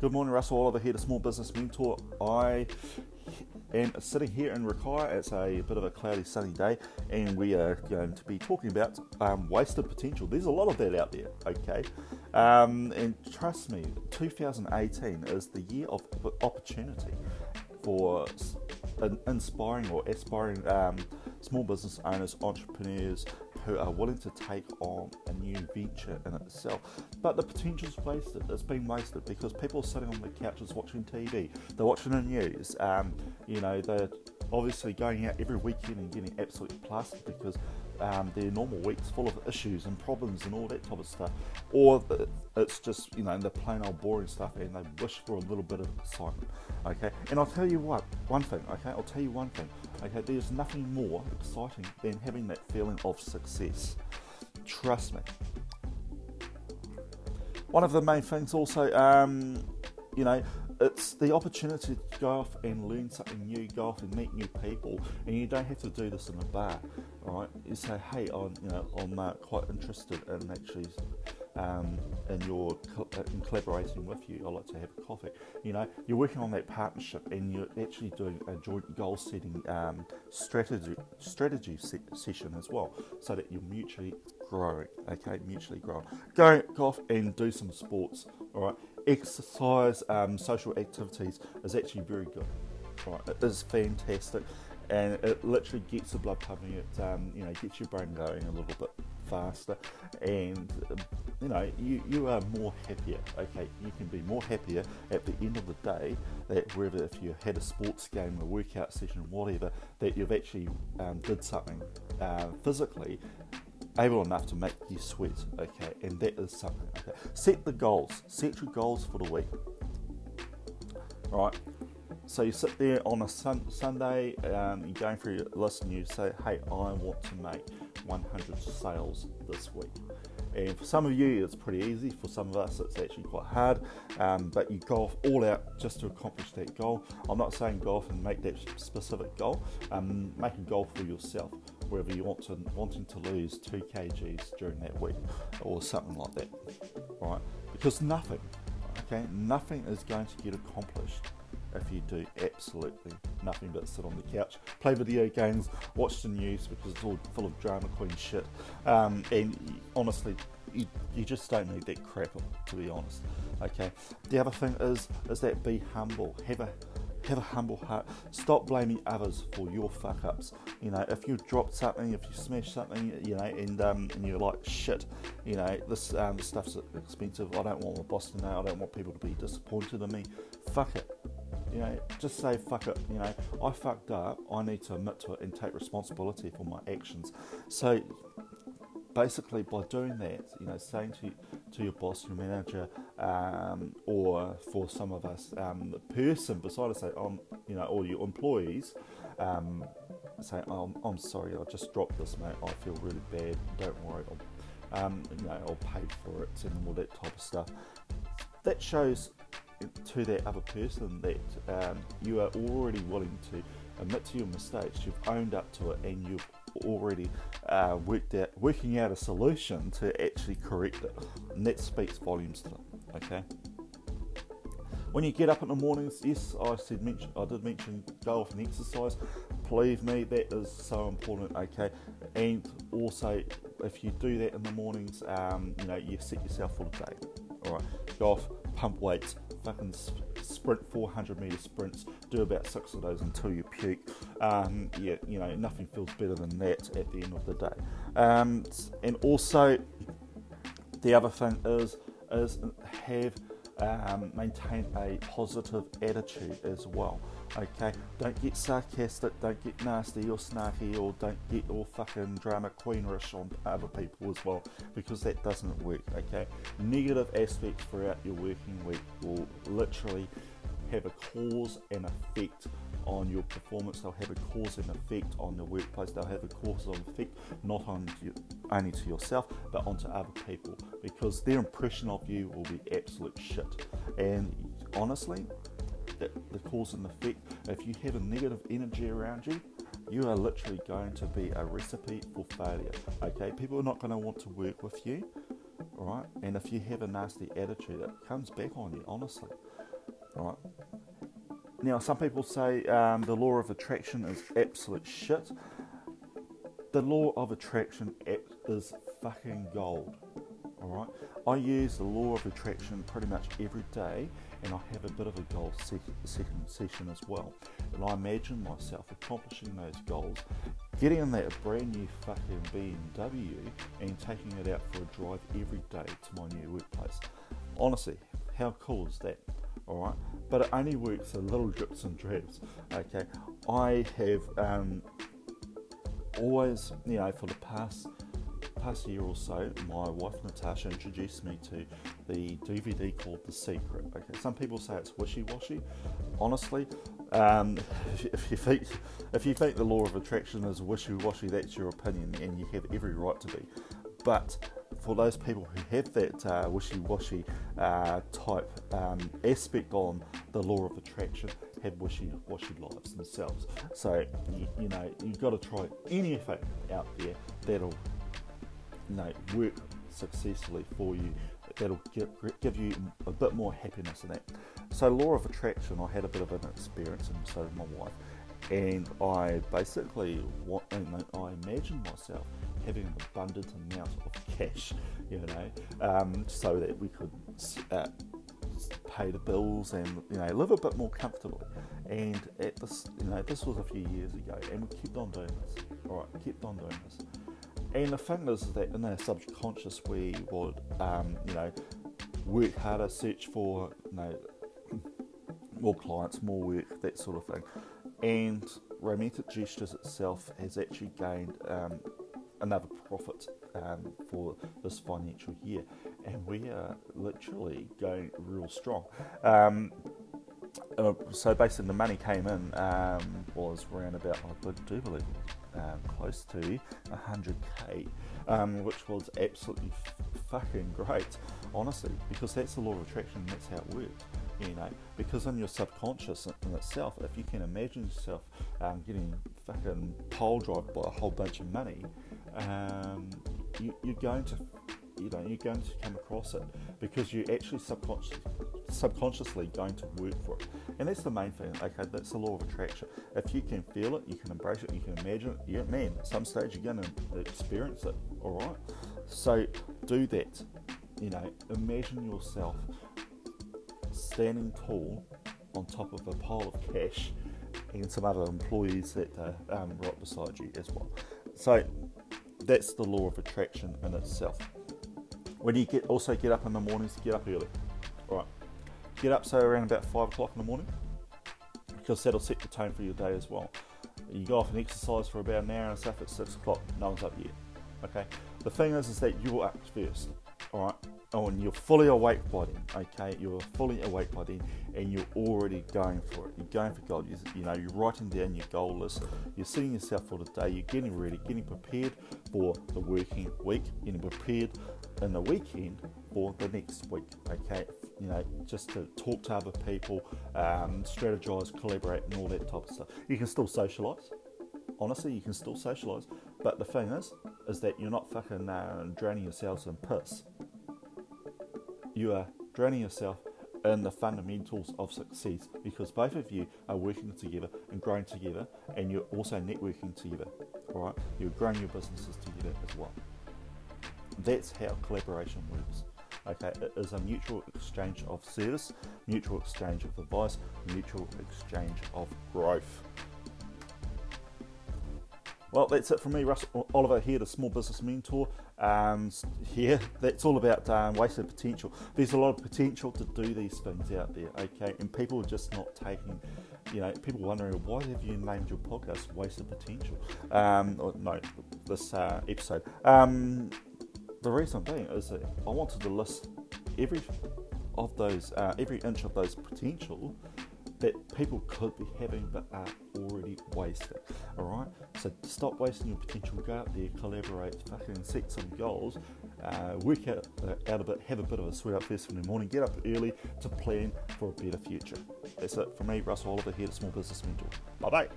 Good morning, Russell Oliver here, the Small Business Mentor. I am sitting here in Rakaia. It's a bit of a cloudy, sunny day, and we are going to be talking about um, wasted potential. There's a lot of that out there, okay? Um, and trust me, 2018 is the year of opportunity for inspiring or aspiring um, small business owners, entrepreneurs who are willing to take on a new venture in itself. But the potential's wasted. It's been wasted because people are sitting on the couches watching TV. They're watching the news. Um, you know, they're obviously going out every weekend and getting absolutely plastered because um, their normal week's full of issues and problems and all that type of stuff. Or it's just, you know, the plain old boring stuff and they wish for a little bit of excitement. Okay, and I'll tell you what, one thing, okay, I'll tell you one thing, okay, there's nothing more exciting than having that feeling of success. Trust me. One of the main things also, um, you know, it's the opportunity to go off and learn something new, go off and meet new people, and you don't have to do this in a bar, right? You say, hey, I'm, you know, I'm uh, quite interested in actually um, and you're uh, in collaborating with you, I'd like to have a coffee. You know, you're working on that partnership and you're actually doing a joint goal setting um, strategy strategy se- session as well, so that you're mutually growing. Okay, mutually growing. Go, go off and do some sports. All right, exercise, um, social activities is actually very good. Right, it is fantastic, and it literally gets the blood pumping. It um, you know gets your brain going a little bit faster, and you know you, you are more happier. Okay, you can be more happier at the end of the day that whether if you had a sports game, a workout session, whatever, that you've actually um, did something uh, physically able enough to make you sweat. Okay, and that is something. Okay, set the goals. Set your goals for the week. All right. So you sit there on a sun- Sunday, um, you're going through your list, and you say, "Hey, I want to make 100 sales this week. And for some of you, it's pretty easy. For some of us, it's actually quite hard. Um, but you go all out just to accomplish that goal. I'm not saying go off and make that specific goal. Um, make a goal for yourself, wherever you want to wanting to lose two kgs during that week, or something like that. Right? Because nothing, okay, nothing is going to get accomplished if you do absolutely nothing but sit on the couch, play video games, watch the news because it's all full of drama queen shit. Um, and honestly, you, you just don't need that crap, to be honest. Okay. The other thing is is that be humble. Have a have a humble heart. Stop blaming others for your fuck ups. You know, if you drop something, if you smash something, you know, and um, and you're like shit, you know, this um, stuff's expensive. I don't want my boss to know. I don't want people to be disappointed in me. Fuck it. You know, just say fuck it. You know, I fucked up. I need to admit to it and take responsibility for my actions. So basically, by doing that, you know, saying to to your boss, your manager, um, or for some of us, um, the person beside us, say, um, you know, or your employees, um, say, oh, I'm sorry, I just dropped this, mate. I feel really bad. Don't worry. I'll, um, you know, I'll pay for it and all that type of stuff. That shows to that other person that um, you are already willing to admit to your mistakes, you've owned up to it, and you've already uh, worked out, working out a solution to actually correct it. And that speaks volumes to them. Okay. When you get up in the mornings, yes, I said mention, I did mention go off and exercise. Believe me, that is so important. Okay, and also if you do that in the mornings, um, you know you set yourself for the day. All right, go off, pump weights, fucking sprint 400 meter sprints, do about six of those until you puke. Um, yeah, you know, nothing feels better than that at the end of the day. Um, and also, the other thing is is have um, maintain a positive attitude as well. Okay, don't get sarcastic, don't get nasty or snarky, or don't get all fucking drama queenish on other people as well, because that doesn't work. Okay, negative aspects throughout your working week will literally have a cause and effect on your performance. They'll have a cause and effect on the workplace. They'll have a cause and effect not on only to yourself, but onto other people because their impression of you will be absolute shit. And honestly, the, the cause and effect, if you have a negative energy around you, you are literally going to be a recipe for failure. Okay, people are not going to want to work with you, all right? And if you have a nasty attitude, it comes back on you, honestly. Right. Now, some people say um, the law of attraction is absolute shit. The law of attraction is fucking gold. Alright? I use the law of attraction pretty much every day and I have a bit of a goal second session as well. And I imagine myself accomplishing those goals, getting in that brand new fucking BMW and taking it out for a drive every day to my new workplace. Honestly, how cool is that? Alright? But it only works in little drips and drabs. Okay. I have um, always, you know, for the past past year or so, my wife Natasha introduced me to the DVD called The Secret. Okay, some people say it's wishy-washy. Honestly, um, if you think if you think the law of attraction is wishy-washy, that's your opinion, and you have every right to be. But for those people who have that uh, wishy-washy uh, type um, aspect on the law of attraction, have wishy-washy lives themselves. So you, you know you've got to try anything out there that'll know, work successfully for you that'll give, give you a bit more happiness in that. So, law of attraction, I had a bit of an experience, and so did my wife. And I basically, want, you know, I imagine myself having an abundant amount of cash, you know, um, so that we could uh, pay the bills and you know live a bit more comfortably. And at this, you know, this was a few years ago, and we kept on doing this. All right, kept on doing this. And the thing is that in our subconscious, we would, um, you know, work harder, search for, you know, more clients, more work, that sort of thing. And Romantic Gestures itself has actually gained um, another profit um, for this financial year, and we are literally going real strong. Um, uh, so basically, the money came in um, was around about I do believe um, close to 100k, um, which was absolutely f- fucking great, honestly, because that's the law of attraction. That's how it works. You know, because in your subconscious in itself, if you can imagine yourself um, getting fucking pole drive by a whole bunch of money, um, you, you're going to you know you're going to come across it because you're actually subconsciously subconsciously going to work for it. And that's the main thing okay that's the law of attraction. If you can feel it you can embrace it you can imagine it yeah man at some stage you're going to experience it all right? So do that you know imagine yourself standing tall on top of a pile of cash and some other employees that are um, right beside you as well. So that's the law of attraction in itself. When you get also get up in the mornings, get up early. Get up so around about five o'clock in the morning because that'll set the tone for your day as well. You go off and exercise for about an hour and stuff at six o'clock. No one's up yet. Okay. The thing is, is that you're up first. All right. Oh, and you're fully awake by then, okay? You're fully awake by then, and you're already going for it. Going for goal. You're, you know, you're writing down your goal list. You're setting yourself for the day. You're getting ready, getting prepared for the working week, getting prepared in the weekend for the next week. Okay, you know, just to talk to other people, um, strategize, collaborate, and all that type of stuff. You can still socialize. Honestly, you can still socialize. But the thing is, is that you're not fucking uh, draining yourselves in piss you are drowning yourself the fundamentals of success because both of you are working together and growing together and you're also networking together. Alright? You're growing your businesses together as well. That's how collaboration works. Okay, it is a mutual exchange of service, mutual exchange of advice, mutual exchange of growth. Well, that's it from me, Russ Oliver here, the Small Business Mentor. Um, here, that's all about um, wasted potential. There's a lot of potential to do these things out there, okay? And people are just not taking, you know, people wondering why have you named your podcast Wasted Potential? Um, or, no, this uh, episode. Um, the reason being is that I wanted to list every of those, uh, every inch of those potential that people could be having but are already wasted. Alright? So stop wasting your potential, go out there, collaborate, fucking set some goals, uh, work out, uh, out a bit, have a bit of a sweat up first thing in the morning, get up early to plan for a better future. That's it from me, Russell Oliver here at Small Business Mentor. Bye bye.